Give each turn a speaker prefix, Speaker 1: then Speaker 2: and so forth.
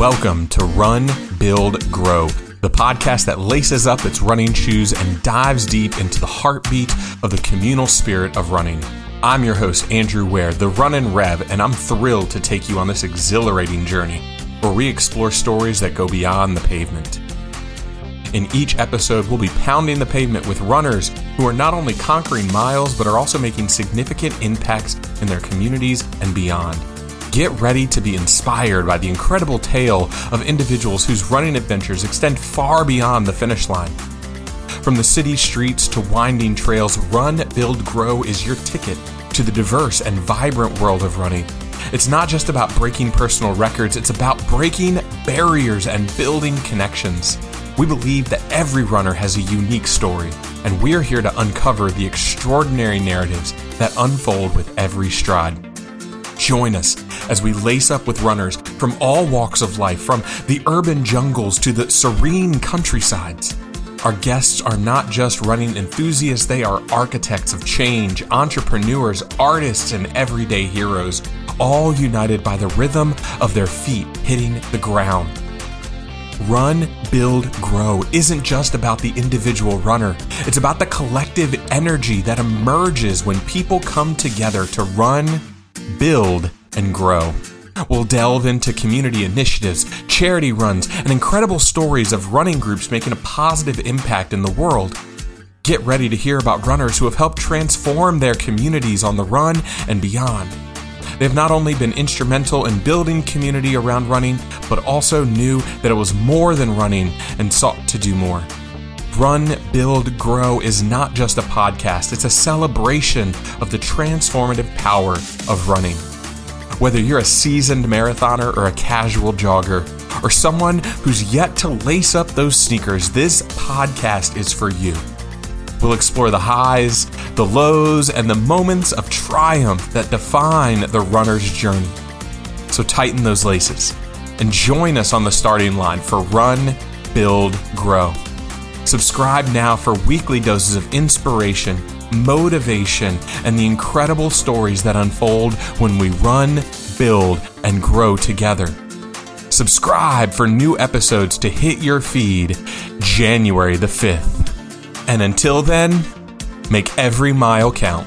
Speaker 1: Welcome to Run, Build, Grow, the podcast that laces up its running shoes and dives deep into the heartbeat of the communal spirit of running. I'm your host, Andrew Ware, the Run and Rev, and I'm thrilled to take you on this exhilarating journey where we explore stories that go beyond the pavement. In each episode, we'll be pounding the pavement with runners who are not only conquering miles, but are also making significant impacts in their communities and beyond. Get ready to be inspired by the incredible tale of individuals whose running adventures extend far beyond the finish line. From the city streets to winding trails, Run, Build, Grow is your ticket to the diverse and vibrant world of running. It's not just about breaking personal records, it's about breaking barriers and building connections. We believe that every runner has a unique story, and we're here to uncover the extraordinary narratives that unfold with every stride. Join us as we lace up with runners from all walks of life, from the urban jungles to the serene countrysides. Our guests are not just running enthusiasts, they are architects of change, entrepreneurs, artists, and everyday heroes, all united by the rhythm of their feet hitting the ground. Run, Build, Grow isn't just about the individual runner. It's about the collective energy that emerges when people come together to run, build, and grow. We'll delve into community initiatives, charity runs, and incredible stories of running groups making a positive impact in the world. Get ready to hear about runners who have helped transform their communities on the run and beyond. They've not only been instrumental in building community around running, but also knew that it was more than running and sought to do more. Run, Build, Grow is not just a podcast, it's a celebration of the transformative power of running. Whether you're a seasoned marathoner or a casual jogger, or someone who's yet to lace up those sneakers, this podcast is for you. We'll explore the highs, the lows, and the moments of triumph that define the runner's journey. So tighten those laces and join us on the starting line for Run, Build, Grow. Subscribe now for weekly doses of inspiration, motivation, and the incredible stories that unfold when we run, build, and grow together. Subscribe for new episodes to hit your feed January the 5th. And until then, make every mile count.